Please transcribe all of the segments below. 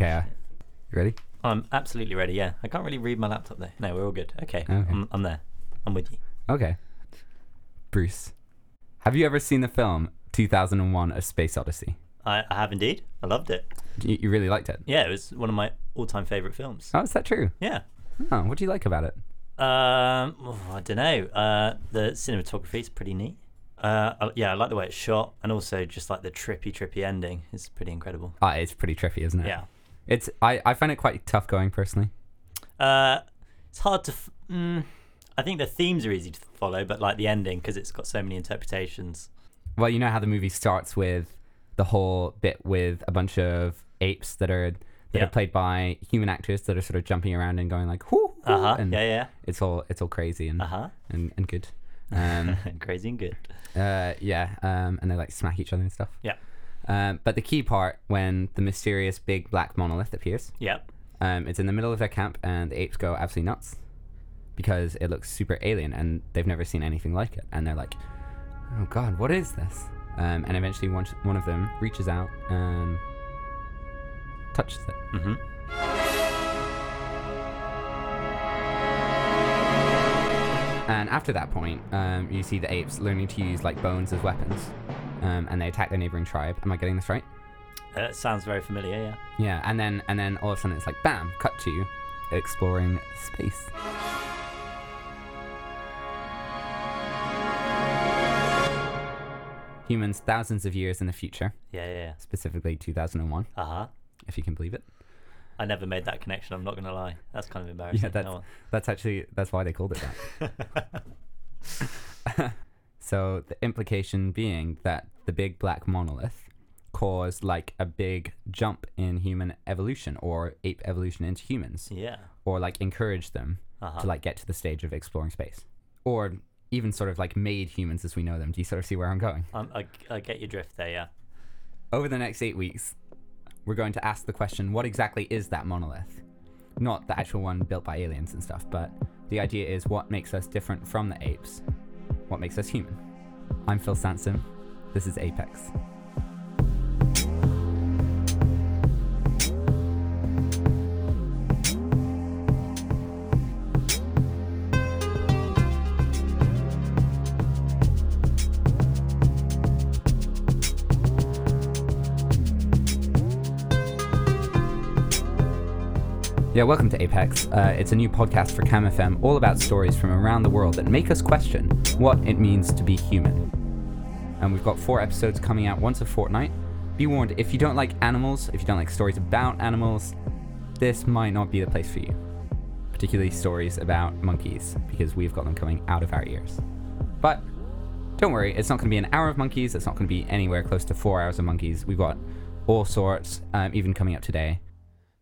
Okay, uh, you ready? I'm absolutely ready. Yeah, I can't really read my laptop though. No, we're all good. Okay, Okay. I'm, I'm there. I'm with you. Okay. Bruce, have you ever seen the film 2001: A Space Odyssey? I, I have indeed. I loved it. You, you really liked it. Yeah, it was one of my all-time favorite films. Oh, is that true? Yeah. Oh, what do you like about it? Um, oh, I don't know. Uh, the cinematography is pretty neat. Uh, I- yeah, I like the way it's shot, and also just like the trippy, trippy ending is pretty incredible. Ah, it's pretty trippy, isn't it? Yeah. It's I, I find it quite tough going personally. Uh, it's hard to. F- mm, I think the themes are easy to follow, but like the ending because it's got so many interpretations. Well, you know how the movie starts with the whole bit with a bunch of apes that are that Yeah. are played by human actors that are sort of jumping around and going like whoo, whoo," Uh huh. and Yeah, yeah. it's all it's all crazy and Uh huh. and, and good. Um, Crazy and good. uh, yeah, um, and they like smack each other and stuff. Yeah. Um, but the key part when the mysterious big black monolith appears, Yep. um, it's in the middle of their camp and the apes go absolutely nuts because it looks super alien and they've never seen anything like it and they're like, oh god, what is this? Um, and eventually one one of them reaches out and touches it. Mm-hmm. And after that point, um, you see the apes learning to use like bones as weapons, um, and they attack their neighboring tribe. Am I getting this right? Uh, sounds very familiar. Yeah. Yeah, and then and then all of a sudden it's like bam, cut to exploring space. Humans thousands of years in the future, Yeah, yeah. yeah. specifically 2001, Uh huh. if you can believe it. I never made that connection. I'm not gonna lie. That's kind of embarrassing. Yeah, that's No that's actually that's why they called it that. So the implication being that the big black monolith caused like a big jump in human evolution or ape evolution into humans, yeah. or like encouraged them Uh-huh. to like get to the stage of exploring space, or even sort of like made humans as we know them. Do you sort of see where I'm going? Um, I, I get your drift there. Yeah. Over the next eight weeks, we're going to ask the question: What exactly is that monolith? Not the actual one built by aliens and stuff, but the idea is what makes us different from the apes, what makes us human. I'm Phil Sansom. This is Apex. Yeah, welcome to Apex. Uh, it's a new podcast for Cam FM, all about stories from around the world that make us question what it means to be human. And we've got four episodes coming out once a fortnight. Be warned, if you don't like animals, if you don't like stories about animals, this might not be the place for you. Particularly stories about monkeys, because we've got them coming out of our ears. But don't worry, it's not going to be an hour of monkeys. It's not going to be anywhere close to four hours of monkeys. We've got all sorts, um, even coming up today.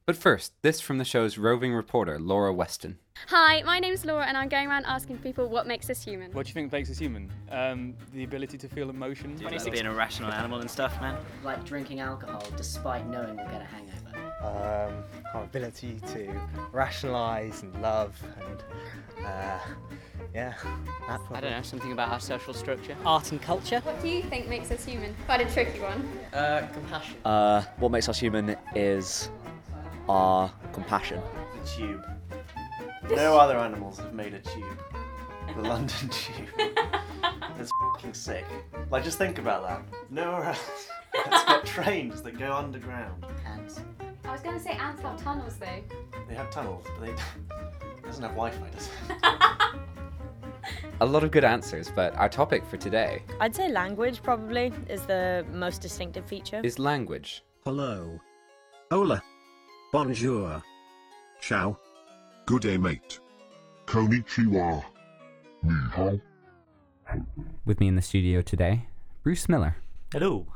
But first, this from the show's roving reporter, Laura Weston. Hi, my name's Laura, and I'm going around asking people what makes us human. What do you think makes us human? Um, the ability to feel emotion. Like being a rational animal and stuff, man. like drinking alcohol despite knowing we'll get a hangover. um, our ability to rationalise and love and uh, yeah, that I don't know, something about our social structure. Art and culture. What do you think makes us human? Quite a tricky one. Uh, compassion. Uh, what makes us human is our compassion. The tube. No other animals have made a tube. The London tube. It's fucking sick. Like, just think about that. Nowhere else has got trains that go underground. Ants. I was going to say ants have tunnels though. They have tunnels, but they it doesn't have Wi-Fi, does it? A lot of good answers, but our topic for today I'd say language probably is the most distinctive feature. is language. Hello. Hola. Bonjour. Ciao. Good day, mate. Konnichiwa. Ni hao. With me in the studio today, Bruce Miller. Hello.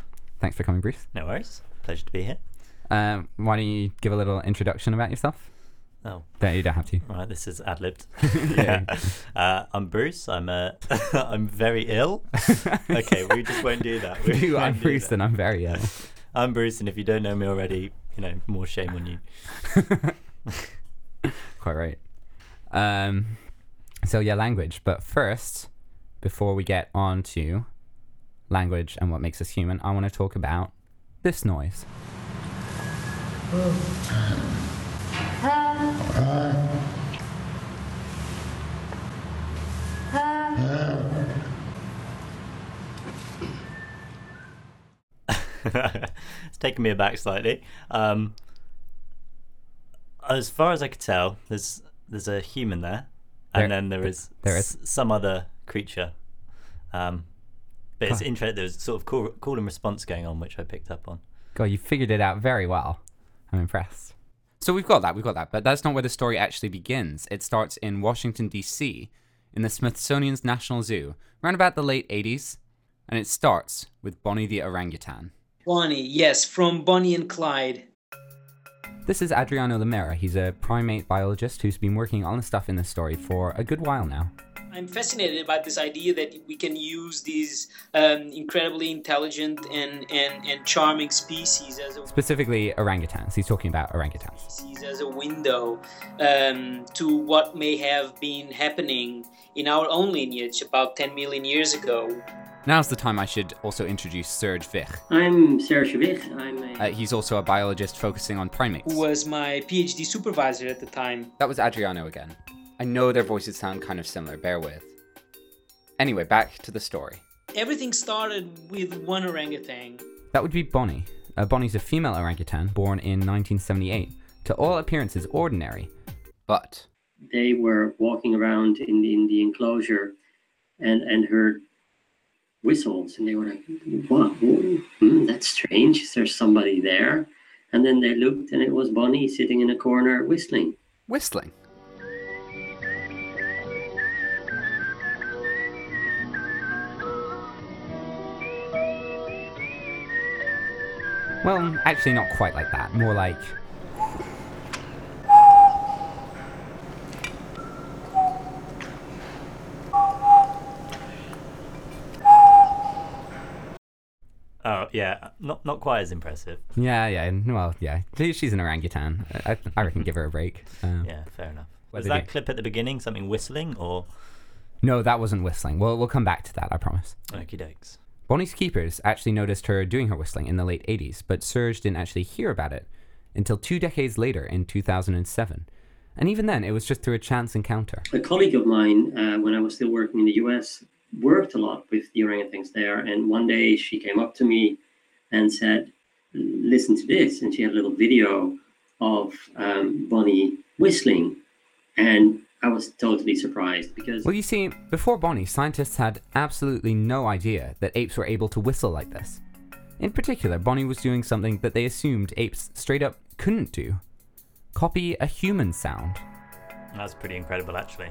Thanks for coming, Bruce. No worries. Pleasure to be here. Um, why don't you give a little introduction about yourself? Oh, No, you don't have to. all right. This is ad libbed. Yeah. uh, I'm Bruce. I'm uh, I'm very ill. okay, we just won't do that. We You, won't I'm do Bruce, that. and I'm very ill. I'm Bruce, and if you don't know me already, you know, more shame on you. Quite right. Um, so yeah, language. But first, before we get on to language and what makes us human, I want to talk about this noise. it's taken me aback slightly. Um, as far as I could tell, there's there's a human there, and There- then there is there is. s- some other creature. Um, but it's Huh. interesting. There's sort of call, call and response going on, which I picked up on. God, you figured it out very well. I'm impressed. So we've got that, we've got that, but that's not where the story actually begins. It starts in Washington, D.C., in the Smithsonian's National Zoo, around about the late 80s, and it starts with Bonnie the orangutan. Bonnie, yes, from Bonnie and Clyde. This is Adriano Lameira. He's a primate biologist who's been working on the stuff in this story for a good while now. I'm fascinated about this idea that we can use these um, incredibly intelligent and, and, and charming species as a Specifically, orangutans. He's talking about orangutans. as a window um, to what may have been happening in our own lineage about 10 million years ago. Now's the time I should also introduce Serge Wich. I'm Serge Wich. I'm a Uh, he's also a biologist focusing on primates. Who was my PhD supervisor at the time. That was Adriano again. I know their voices sound kind of similar, bear with. Anyway, back to the story. Everything started with one orangutan. That would be Bonnie. Uh, Bonnie's a female orangutan born in 1978. To all appearances, ordinary. But they were walking around in the in the enclosure and and heard whistles and they were like wow hmm, that's strange is there somebody there and then they looked and it was bonnie sitting in a corner whistling whistling Well, actually, not quite like that. More like. Yeah, not not quite as impressive. Yeah, yeah. Well, yeah. She- She's an orangutan. I, I reckon give her a break. Um, Yeah, fair enough. Was that they- clip at the beginning something whistling or? No, that wasn't whistling. Well, we'll come back to that, I promise. Okie dokes. Bonnie's keepers actually noticed her doing her whistling in the late 80s, but Serge didn't actually hear about it until two decades later in 2007. And even then, it was just through a chance encounter. a colleague of mine uh, when i was still working in the us worked a lot with the orangutans there and one day she came up to me and said listen to this and she had a little video of um, bonnie whistling and i was totally surprised because Well, you see, before Bonnie, scientists had absolutely no idea that apes were able to whistle like this. In particular, Bonnie was doing something that they assumed apes straight up couldn't do copy a human sound. That's pretty incredible, actually.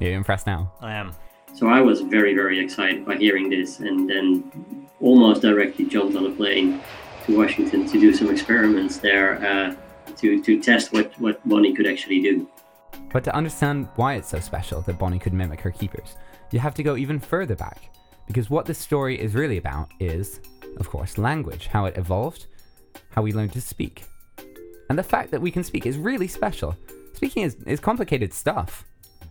Are you impressed now? I am. So I was very, very excited by hearing this and then almost directly jumped on a plane to Washington to do some experiments there uh, to, to test what, what Bonnie could actually do. But to understand why it's so special that Bonnie could mimic her keepers, you have to go even further back. Because what this story is really about is, of course, language, how it evolved, how we learned to speak. And the fact that we can speak is really special. Speaking is, is complicated stuff.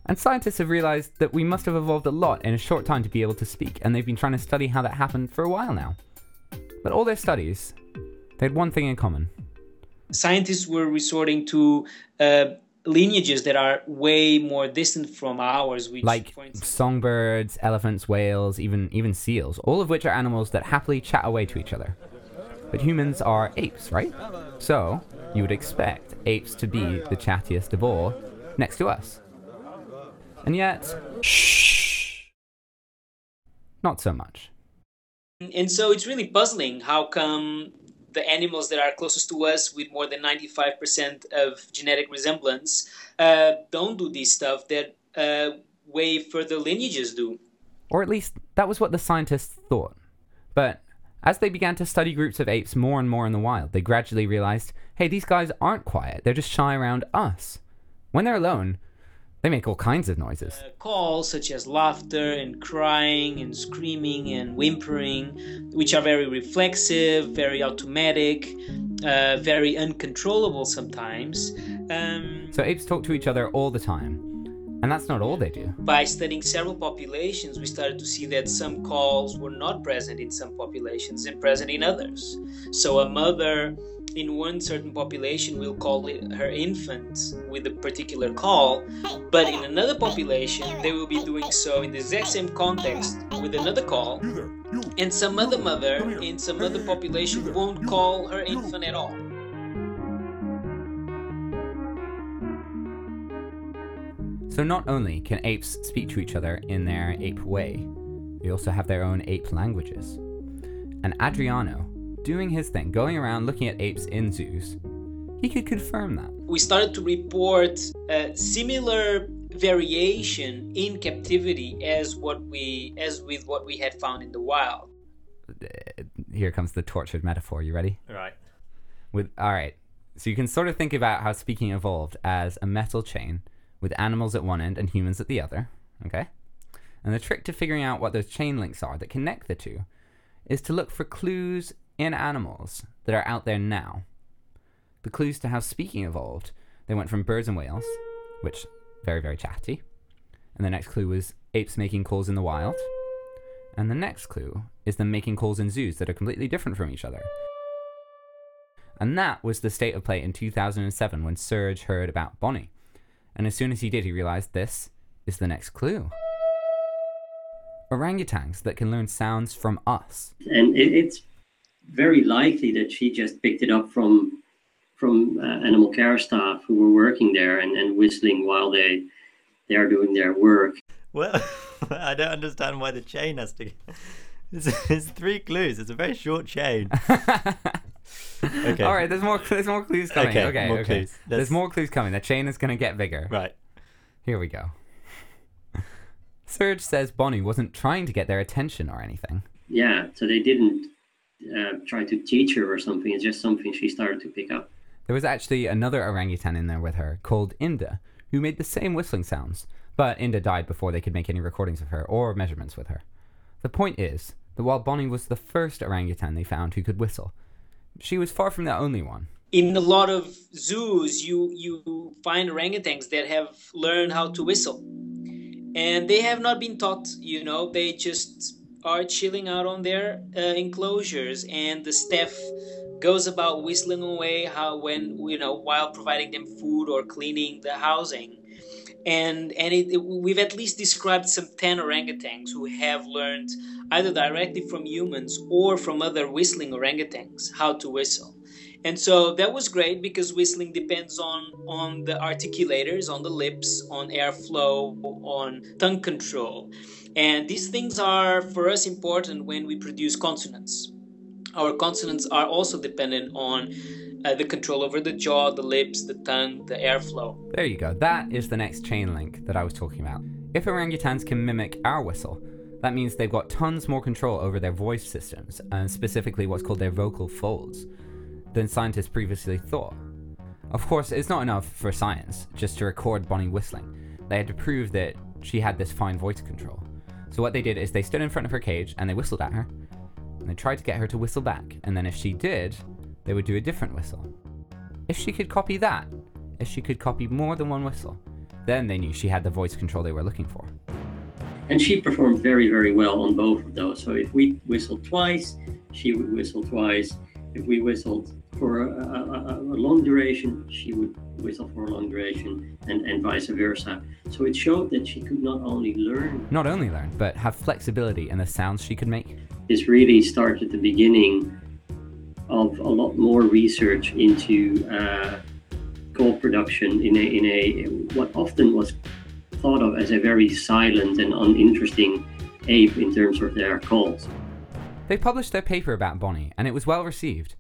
And scientists have realized that we must have evolved a lot in a short time to be able to speak, and they've been trying to study how that happened for a while now. But all their studies, they had one thing in common. Scientists were resorting to uh, lineages that are way more distant from ours, which, like instance, songbirds, elephants, whales, even even seals, all of which are animals that happily chat away to each other. But humans are apes, right? So you would expect apes to be the chattiest of all, next to us. And yet, shh, not so much. and so it's really puzzling how come the animals that are closest to us with more than 95% of genetic resemblance uh, don't do this stuff that uh, way further lineages do Or at least that was what the scientists thought. But as they began to study groups of apes more and more in the wild, they gradually realized hey, these guys aren't quiet, they're just shy around us. When they're alone, they make all kinds of noises. calls such as laughter and crying and screaming and whimpering which are very reflexive very automatic uh, very uncontrollable sometimes um, So apes talk to each other all the time. And that's not all they do. By studying several populations, we started to see that some calls were not present in some populations and present in others. So a mother in one certain population will call it her infant with a particular call, but in another population they will be doing so in the exact same context with another call, and some other mother in some other population won't call her infant at all. So not only can apes speak to each other in their ape way, they also have their own ape languages. And Adriano, doing his thing, going around looking at apes in zoos, he could confirm that. We started to report uh, similar variation in captivity as what we as with what we had found in the wild. Here comes the tortured metaphor. You ready? Right. With all right. So you can sort of think about how speaking evolved as a metal chain with animals at one end and humans at the other. Okay? And the trick to figuring out what those chain links are that connect the two is to look for clues in animals that are out there now. The clues to how speaking evolved, they went from birds and whales, which very very chatty. And the next clue was apes making calls in the wild. And the next clue is them making calls in zoos that are completely different from each other. And that was the state of play in 2007 when Serge heard about Bonnie. And as soon as he did, he realized this is the next clue. Orangutans that can learn sounds from us. And it, it's very likely that she just picked it up from from uh, animal care staff who were working there and, and whistling while they they are doing their work. Well, I don't understand why the chain has to. It's, it's three clues. It's a very short chain. okay. All right, there's more. There's more clues coming. Okay, Okay, more okay. clues. There's more clues coming. The chain is gonna get bigger. Right. Here we go. Serge says Bonnie wasn't trying to get their attention or anything. Yeah, so they didn't uh, try to teach her or something. It's just something she started to pick up. There was actually another orangutan in there with her called Indah, who made the same whistling sounds, but Indah died before they could make any recordings of her or measurements with her. The point is that while Bonnie was the first orangutan they found who could whistle, she was far from the only one. In a lot of zoos, you you find orangutans that have learned how to whistle, and they have not been taught. You know, they just are chilling out on their uh, enclosures, and the staff goes about whistling away how when you know while providing them food or cleaning the housing and and it, it- we've at least described some 10 orangutans who have learned either directly from humans or from other whistling orangutans how to whistle. And so that was great because whistling depends on on the articulators on the lips on airflow on tongue control. And these things are for us important when we produce consonants our consonants are also dependent on uh, the control over the jaw, the lips, the tongue, the airflow. There you go. That is the next chain link that I was talking about. If orangutans can mimic our whistle, that means they've got tons more control over their voice systems, and specifically what's called their vocal folds, than scientists previously thought. Of course, it's not enough for science just to record Bonnie whistling. They had to prove that she had this fine voice control. So what they did is they stood in front of her cage and they whistled at her, and they tried to get her to whistle back, and then if she did, they would do a different whistle. If she could copy that, if she could copy more than one whistle, then they knew she had the voice control they were looking for. And she performed very, very well on both of those. So if we whistled twice, she would whistle twice. If we whistled for a, a, a, long duration, she would whistle for a long duration, and, and vice versa. So it showed that she could not only learn, Not only learn, but have flexibility in the sounds she could make. This really started the beginning of a lot more research into uh, call production in a, in a what often was thought of as a very silent and uninteresting ape in terms of their calls. They published their paper about Bonnie, and it was well received.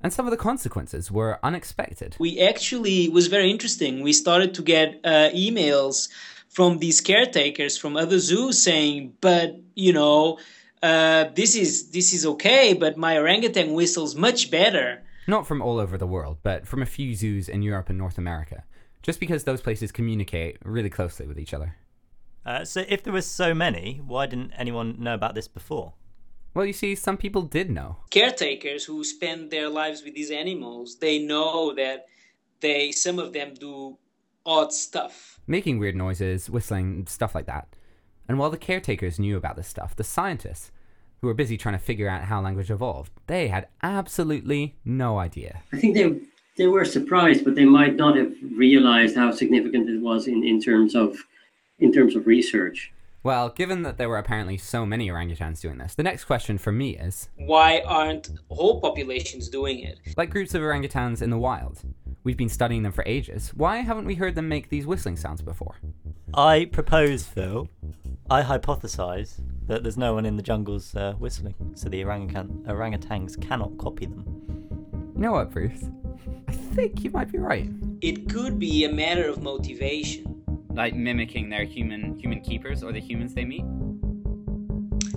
And some of the consequences were unexpected. We actually it was very interesting. We started to get uh, emails from these caretakers from other zoos saying, "But you know, uh, this is this is okay, but my orangutan whistles much better." Not from all over the world, but from a few zoos in Europe and North America, just because those places communicate really closely with each other. Uh, so if there were so many, why didn't anyone know about this before? Well, you see, some people did know. Caretakers who spend their lives with these animals, they know that they some of them do odd stuff. making weird noises, whistling, stuff like that. And while the caretakers knew about this stuff, the scientists, who were busy trying to figure out how language evolved, they had absolutely no idea. I think they they were surprised, but they might not have realized how significant it was in, in terms of in terms of research. Well, given that there were apparently so many orangutans doing this, the next question for me is Why aren't whole populations doing it? like groups of orangutans in the wild. We've been studying them for ages. Why haven't we heard them make these whistling sounds before? I propose, Phil. I hypothesize that there's no one in the jungles uh, whistling, so the orangutan orangutans cannot copy them. You know what, Bruce? I think you might be right. It could be a matter of motivation. Like mimicking their human human keepers or the humans they meet?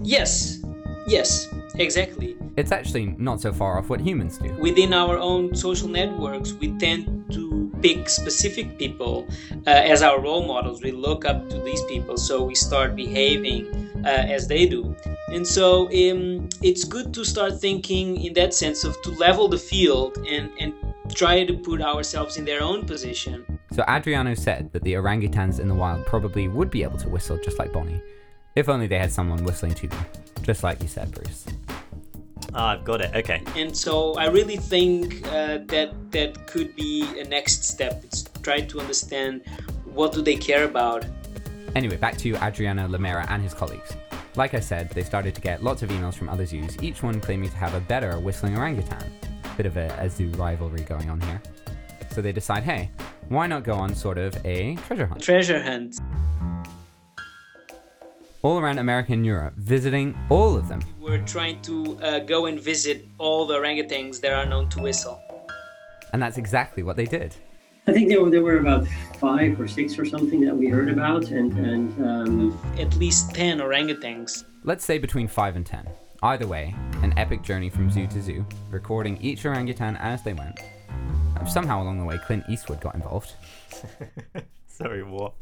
Yes, yes, exactly. It's actually not so far off what humans do. Within our own social networks, we tend to pick specific people uh, as our role models. We look up to these people, so we start behaving uh, as they do. And so um, it's good to start thinking in that sense of to level the field and, and try to put ourselves in their own position. So Adriano said that the orangutans in the wild probably would be able to whistle just like Bonnie, if only they had someone whistling to them, just like you said, Bruce. Ah, I've got it. Okay. And so I really think uh, that that could be a next step. It's try to understand what do they care about. Anyway, back to Adriano Lameira and his colleagues. Like I said, they started to get lots of emails from other zoos, each one claiming to have a better whistling orangutan. Bit of a, a zoo rivalry going on here. So they decide, hey, why not go on sort of a treasure hunt? Treasure hunt. All around America and Europe, visiting all of them. We're trying to uh, go and visit all the orangutans that are known to whistle. And that's exactly what they did. I think there were there were about five or six or something that we heard about, and and um, At least 10 orangutans. Let's say between 5 and 10. Either way, an epic journey from zoo to zoo, recording each orangutan as they went. Somehow along the way, Clint Eastwood got involved. Sorry, what?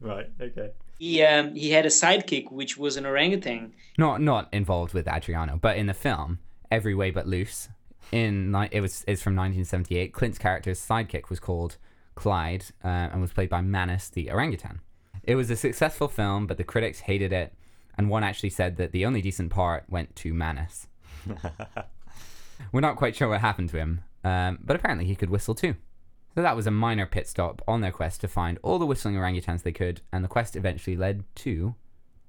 Right. Okay. He, um, he had a sidekick, which was an orangutan. Not not involved with Adriano, but in the film Every Way But Loose, in it was is from 1978. Clint's character's sidekick was called Clyde uh, and was played by Manis the orangutan. It was a successful film, but the critics hated it, and one actually said that the only decent part went to Manis. We're not quite sure what happened to him, um, but apparently he could whistle too. So that was a minor pit stop on their quest to find all the whistling orangutans they could, and the quest eventually led to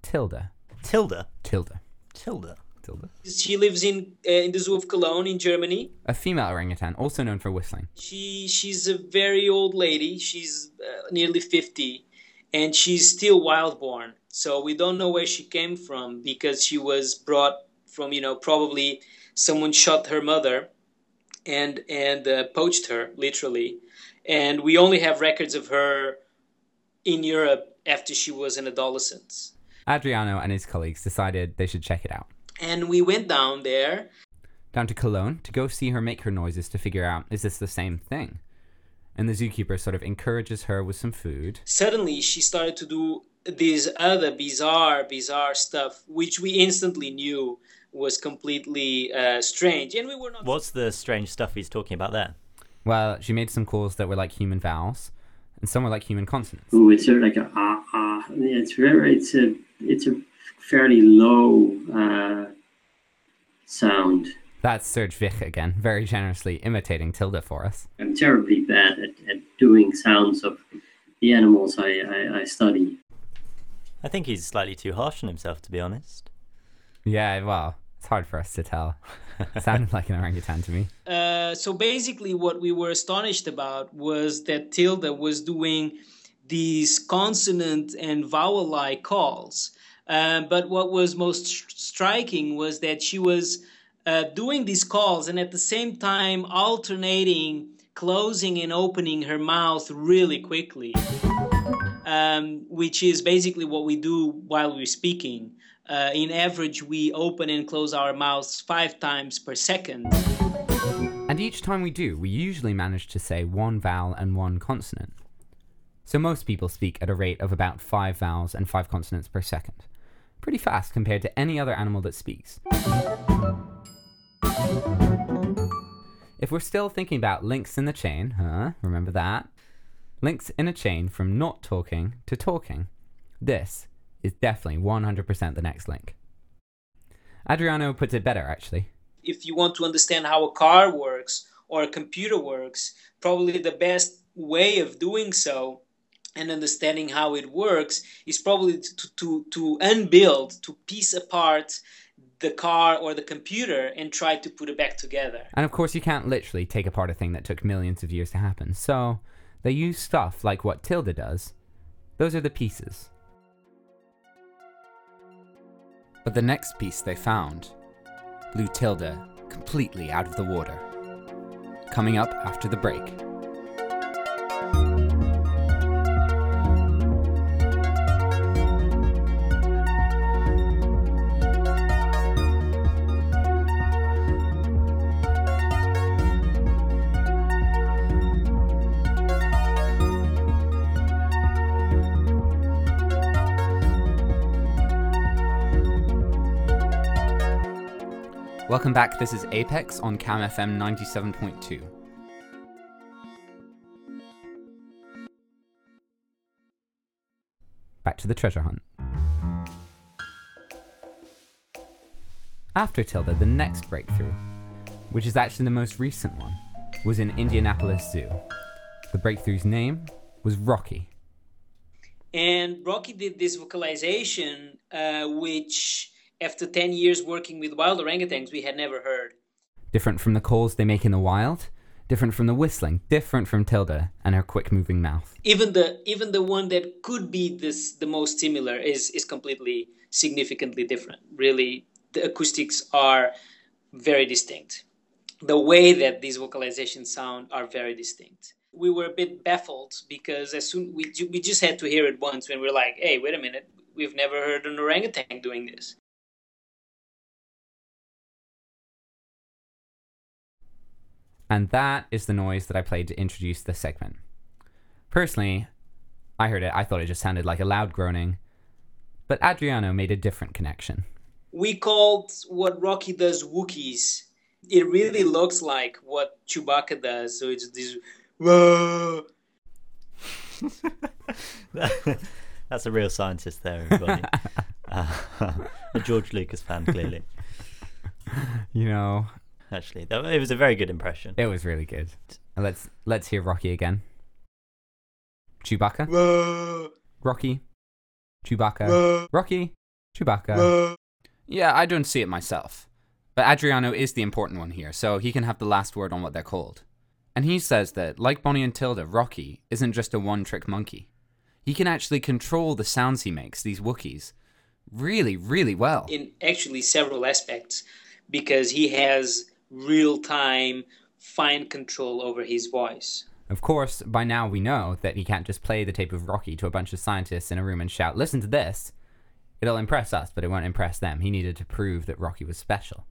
Tilda. Tilda. Tilda. Tilda. Tilda. She lives in uh, in the zoo of Cologne in Germany. A female orangutan, also known for whistling. She she's a very old lady. She's uh, nearly 50 and she's still wildborn. So we don't know where she came from because she was brought from, you know, probably someone shot her mother and and uh, poached her literally. And we only have records of her in Europe after she was an adolescent. Adriano and his colleagues decided they should check it out. And we went down there Down to Cologne to go see her make her noises to figure out is this the same thing? And the zookeeper sort of encourages her with some food. suddenly she started to do this other bizarre, bizarre stuff, which we instantly knew was completely uh, strange. And we were not. What's the strange stuff he's talking about there? Well, she made some calls that were like human vowels, and some were like human consonants. ooh, it's sort of like a ah ah. It's very it's a it's a fairly low uh, sound. That's Serge Wich again, very generously imitating Tilda for us. I'm terribly bad at, at doing sounds of the animals I, I, I study. I think he's slightly too harsh on himself, to be honest. Yeah, well, it's hard for us to tell. Sounded like an orangutan to me. Uh, so basically, what we were astonished about was that Tilda was doing these consonant and vowel like calls. Um, but what was most st- striking was that she was uh, doing these calls and at the same time alternating closing and opening her mouth really quickly, um, which is basically what we do while we're speaking. Uh, in average, we open and close our mouths five times per second. And each time we do, we usually manage to say one vowel and one consonant. So most people speak at a rate of about five vowels and five consonants per second. Pretty fast compared to any other animal that speaks. If we're still thinking about links in the chain, huh? Remember that? links in a chain from not talking to talking. This is definitely 100% the next link. Adriano puts it better, actually. If you want to understand how a car works or a computer works, probably the best way of doing so and understanding how it works is probably to, to, to unbuild, to piece apart the car or the computer and try to put it back together. And of course, you can't literally take apart a thing that took millions of years to happen. So they use stuff like what Tilda does. Those are the pieces. But the next piece they found blew Tilda completely out of the water. Coming up after the break. Welcome back. This is Apex on Cam FM 97.2. Back to the treasure hunt. After Tilda, the next breakthrough, which is actually the most recent one, was in Indianapolis Zoo. The breakthrough's name was Rocky. And Rocky did this vocalization, uh, which after 10 years working with wild orangutans, we had never heard. Different from the calls they make in the wild, different from the whistling, different from Tilda and her quick moving mouth. Even the even the one that could be this the most similar is is completely significantly different. Really, the acoustics are very distinct. The way that these vocalizations sound are very distinct. We were a bit baffled because as soon we we just had to hear it once when we were like, "Hey, wait a minute, we've never heard an orangutan doing this." And that is the noise that I played to introduce the segment. Personally, I heard it, I thought it just sounded like a loud groaning, but Adriano made a different connection. We called what Rocky does Wookiees. It really looks like what Chewbacca does, so it's this. That's a real scientist there, everybody. uh, a George Lucas fan, clearly. You know, Actually, that, it was a very good impression. it was really good. And let's let's hear Rocky again. Chewbacca. Rocky. Chewbacca. Rocky. Chewbacca. Yeah, I don't see it myself. But Adriano is the important one here, so he can have the last word on what they're called. And he says that, like Bonnie and Tilda, Rocky isn't just a one trick monkey. He can actually control the sounds he makes, these Wookiees, really, really well. in actually several aspects because he has real time fine control over his voice. Of course, by now we know that he can't just play the tape of Rocky to a bunch of scientists in a room and shout, listen to this. It'll impress us, but it won't impress them. He needed to prove that Rocky was special.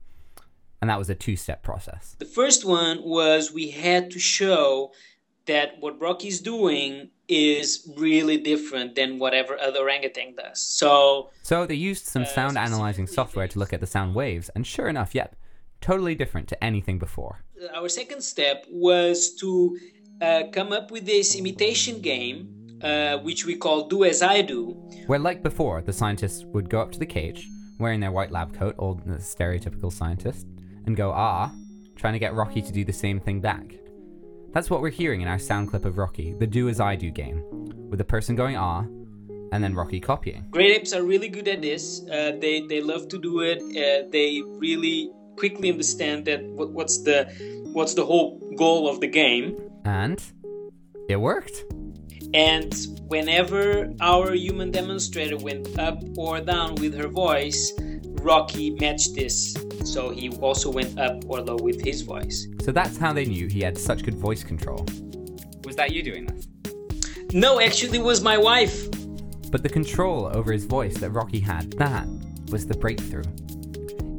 And that was a two step process. The first one was we had to show that what Rocky's doing is really different than whatever other orangutan does. So So they used some uh, sound analyzing software to look at the sound waves, and sure enough, yep, totally different to anything before. our second step was to uh, come up with this imitation game, uh, which we call Do As I Do. Where, like before, the scientists would go up to the cage, wearing their white lab coat, old the stereotypical scientist, and go ah, trying to get Rocky to do the same thing back. That's what we're hearing in our sound clip of Rocky, the Do As I Do game, with the person going ah, and then Rocky copying. Great apes are really good at this. Uh, they they love to do it. Uh, they really quickly understand that what, what's the what's the whole goal of the game. And it worked. And whenever our human demonstrator went up or down with her voice, Rocky matched this. So he also went up or low with his voice. So that's how they knew he had such good voice control. Was that you doing this? No, actually, it was my wife. But the control over his voice that Rocky had, that was the breakthrough.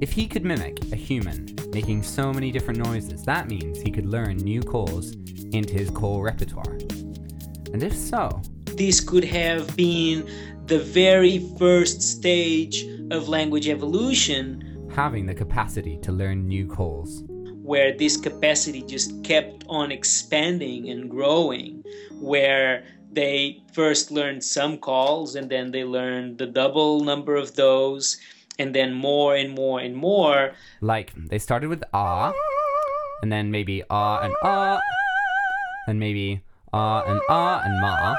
If he could mimic a human making so many different noises, that means he could learn new calls into his call repertoire. And if so, This could have been the very first stage of language evolution having the capacity to learn new calls. where this capacity just kept on expanding and growing, where they first learned some calls and then they learned the double number of those and then more and more and more. Like they started with ah, and then maybe ah and ah, and maybe ah and ah and ma,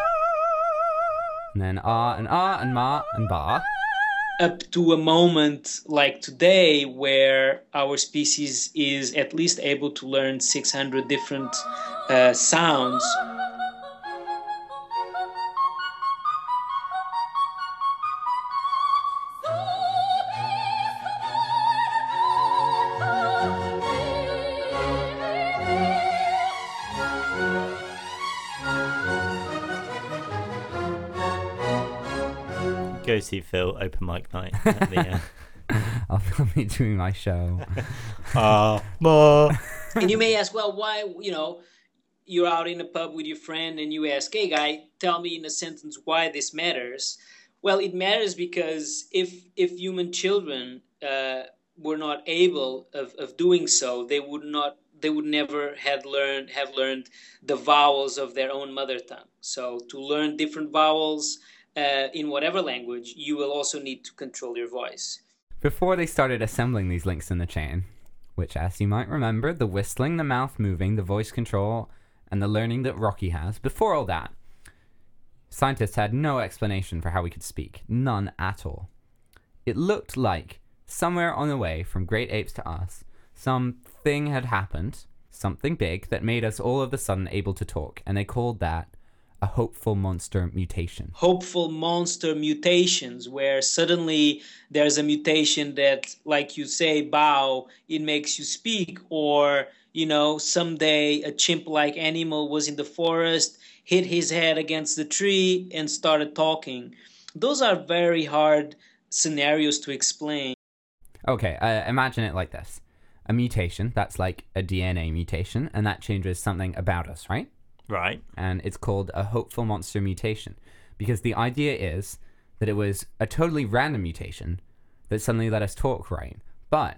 and then ah and ah and ma and ba. Up to a moment like today, where our species is at least able to learn 600 different uh, sounds. Go see Phil open mic night. At the, uh... I'll, I'll be doing my show. Ah, ma. and you may ask, well, why, you know, you're out in a pub with your friend and you ask, hey, guy, tell me in a sentence why this matters. Well, it matters because if if human children uh, were not able of, of doing so, they would not they would never had learned have learned the vowels of their own mother tongue. So to learn different vowels uh, in whatever language, you will also need to control your voice. Before they started assembling these links in the chain, which, as you might remember, the whistling, the mouth moving, the voice control, and the learning that Rocky has, before all that, scientists had no explanation for how we could speak. None at all. It looked like somewhere on the way from great apes to us, something had happened, something big that made us all of a sudden able to talk, and they called that a hopeful monster mutation. Hopeful monster mutations, where suddenly there's a mutation that, like you say, bow, it makes you speak, or, you know, someday a chimp like animal was in the forest, hit his head against the tree, and started talking. Those are very hard scenarios to explain. Okay, uh, imagine it like this a mutation, that's like a DNA mutation, and that changes something about us, right? Right. And it's called a hopeful monster mutation because the idea is that it was a totally random mutation that suddenly let us talk right. But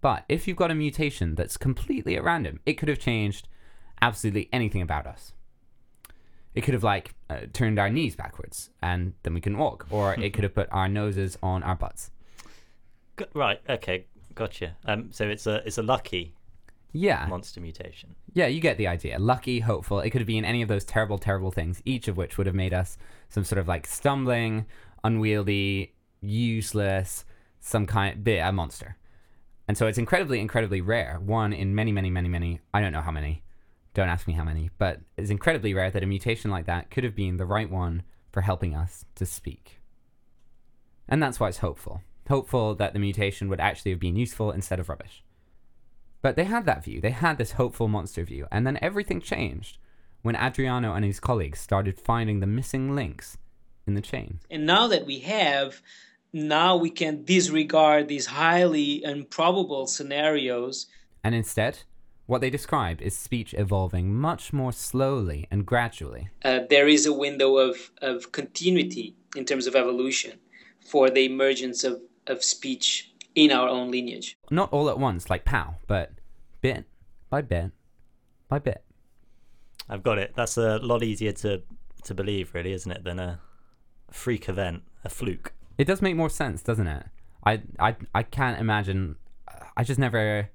but if you've got a mutation that's completely at random, it could have changed absolutely anything about us. It could have like uh, turned our knees backwards and then we couldn't walk, or it could have put our noses on our butts. Right. Okay. Gotcha. Um. So it's a it's a lucky Yeah. monster mutation. Yeah, you get the idea. Lucky, hopeful. It could have been any of those terrible, terrible things, each of which would have made us some sort of like stumbling, unwieldy, useless, some kind bit a monster. And so it's incredibly, incredibly rare. One in many, many, many, many. I don't know how many. Don't ask me how many. But it's incredibly rare that a mutation like that could have been the right one for helping us to speak. And that's why it's hopeful. Hopeful that the mutation would actually have been useful instead of rubbish. But they had that view. They had this hopeful monster view. And then everything changed when Adriano and his colleagues started finding the missing links in the chain. And now that we have, now we can disregard these highly improbable scenarios. And instead, what they describe is speech evolving much more slowly and gradually. Uh, there is a window of, of continuity in terms of evolution for the emergence of, of speech in our own lineage. Not all at once, like pow, but bit by bit by bit. I've got it. That's a lot easier to to believe, really, isn't it, than a freak event, a fluke. It does make more sense, doesn't it? I, I, I can't imagine. I just never,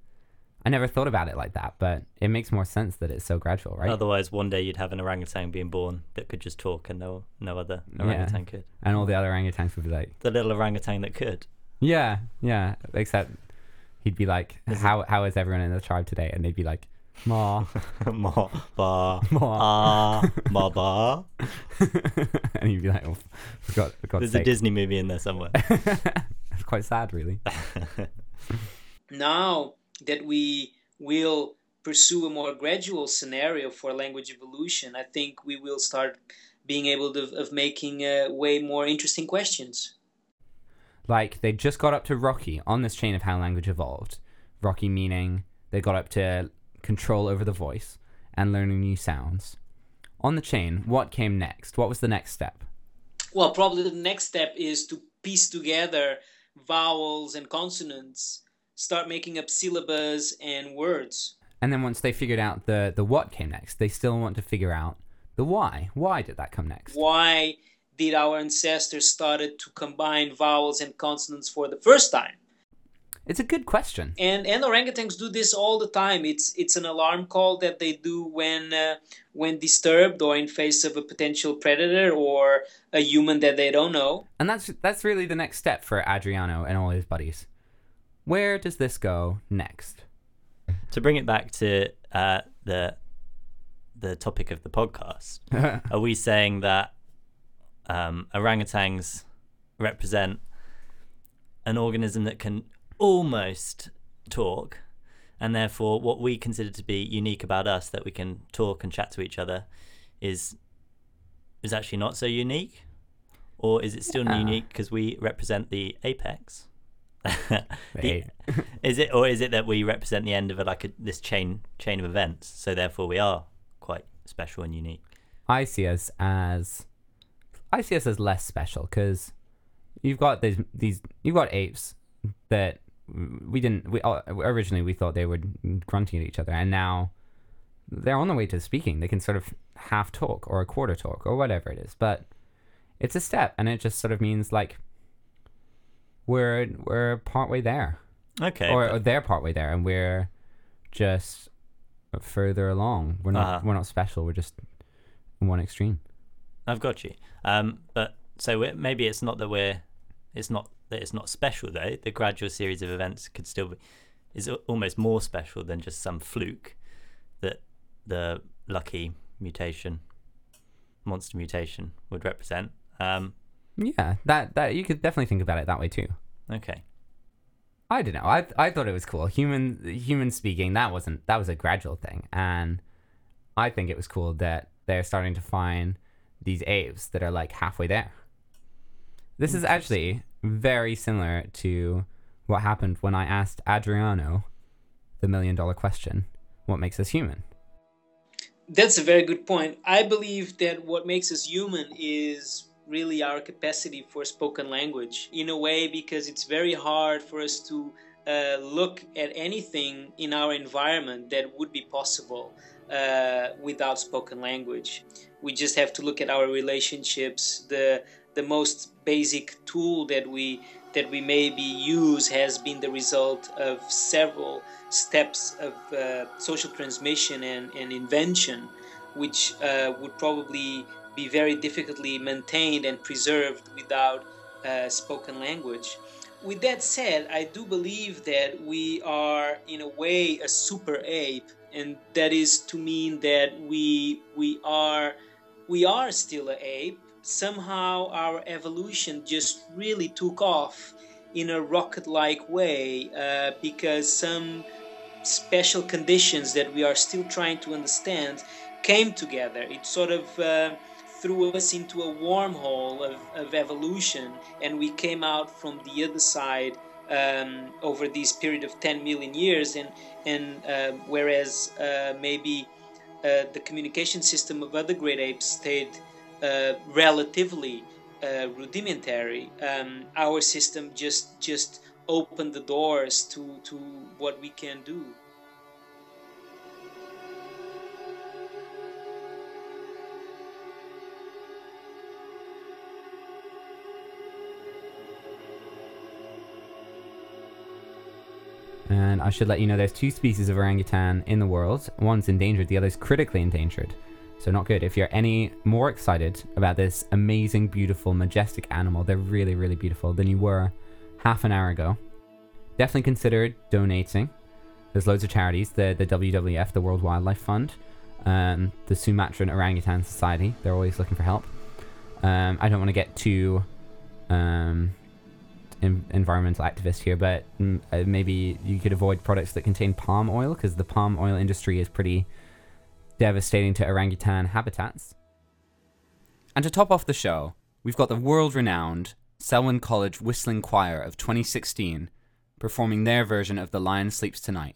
I never thought about it like that. But it makes more sense that it's so gradual, right? Otherwise, one day you'd have an orangutan being born that could just talk, and no no other orangutan could. And all the other orangutans would be like, The little orangutan that could. Yeah, yeah. Except he'd be like, how how is everyone in the tribe today? And they'd be like, ma, ma, ba, ma, ah, ma, ba. and he'd be like, oh, for God, for God's There's sake. a Disney movie in there somewhere. it's quite sad, really. Now that we will pursue a more gradual scenario for language evolution, I think we will start being able to of making uh, way more interesting questions. Like they just got up to Rocky on this chain of how language evolved. Rocky meaning they got up to control over the voice and learning new sounds. On the chain, what came next? What was the next step? Well, probably the next step is to piece together vowels and consonants start making up syllables and words. And then once they figured out the the what came next, they still want to figure out the why. Why did that come next? Why did our ancestors started to combine vowels and consonants for the first time? It's a good question. And and orangutans do this all the time. It's it's an alarm call that they do when uh, when disturbed or in face of a potential predator or a human that they don't know. And that's that's really the next step for Adriano and all his buddies. Where does this go next? To bring it back to uh, the the topic of the podcast, are we saying that um, orangutans represent an organism that can almost talk, and therefore what we consider to be unique about us that we can talk and chat to each other is is actually not so unique, or is it still Yeah. unique because we represent the apex? The- is it or is it that we represent the end of a, like a, this chain chain of events? So therefore we are quite special and unique. I see us as I see us as less special because you've got these these you've got apes that we didn't we uh, originally we thought they were grunting at each other and now they're on the way to speaking. They can sort of half talk or a quarter talk or whatever it is but it's a step and it just sort of means like we're we're partway there. Okay, or, but- or they're partway there and we're just further along. We're not Uh-huh. we're not special we're just one extreme I've got you. Um, but so maybe it's not that we're, it's not that it's not special though. The gradual series of events could still be, is almost more special than just some fluke that the lucky mutation, monster mutation would represent. Um, Yeah, that that you could definitely think about it that way too. okay. I don't know. I I thought it was cool. Human human speaking, that wasn't that was a gradual thing, and I think it was cool that they're starting to find these apes that are like halfway there. This is actually very similar to what happened when I asked Adriano the million dollar question: What makes us human? That's a very good point. I believe that what makes us human is really our capacity for spoken language in a way because it's very hard for us to uh, look at anything in our environment that would be possible uh, without spoken language. We just have to look at our relationships. The the most basic tool that we that we maybe use has been the result of several steps of uh, social transmission and, and invention, which uh, would probably be very difficultly maintained and preserved without uh, spoken language. With that said, I do believe that we are, in a way, a super ape, and that is to mean that we we are we are still an ape. Somehow, our evolution just really took off in a rocket-like way uh, because some special conditions that we are still trying to understand came together. It sort of uh, threw us into a wormhole of, of evolution, and we came out from the other side um, over this period of 10 million years. And, and uh, whereas uh, maybe the communication system of other great apes stayed uh, relatively uh, rudimentary, um, our system just just opened the doors to, to what we can do. And I should let you know there's two species of orangutan in the world. One's endangered, the other's critically endangered. So not good. If you're any more excited about this amazing, beautiful, majestic animal, they're really, really beautiful than you were half an hour ago. Definitely consider donating. There's loads of charities. The the WWF, the World Wildlife Fund, um, the Sumatran Orangutan Society. They're always looking for help. Um, I don't want to get too um, environmental activist here, but mm, uh, maybe you could avoid products that contain palm oil because the palm oil industry is pretty devastating to orangutan habitats. And to top off the show, we've got the world renowned Selwyn College Whistling Choir of 2016 performing their version of The Lion Sleeps Tonight.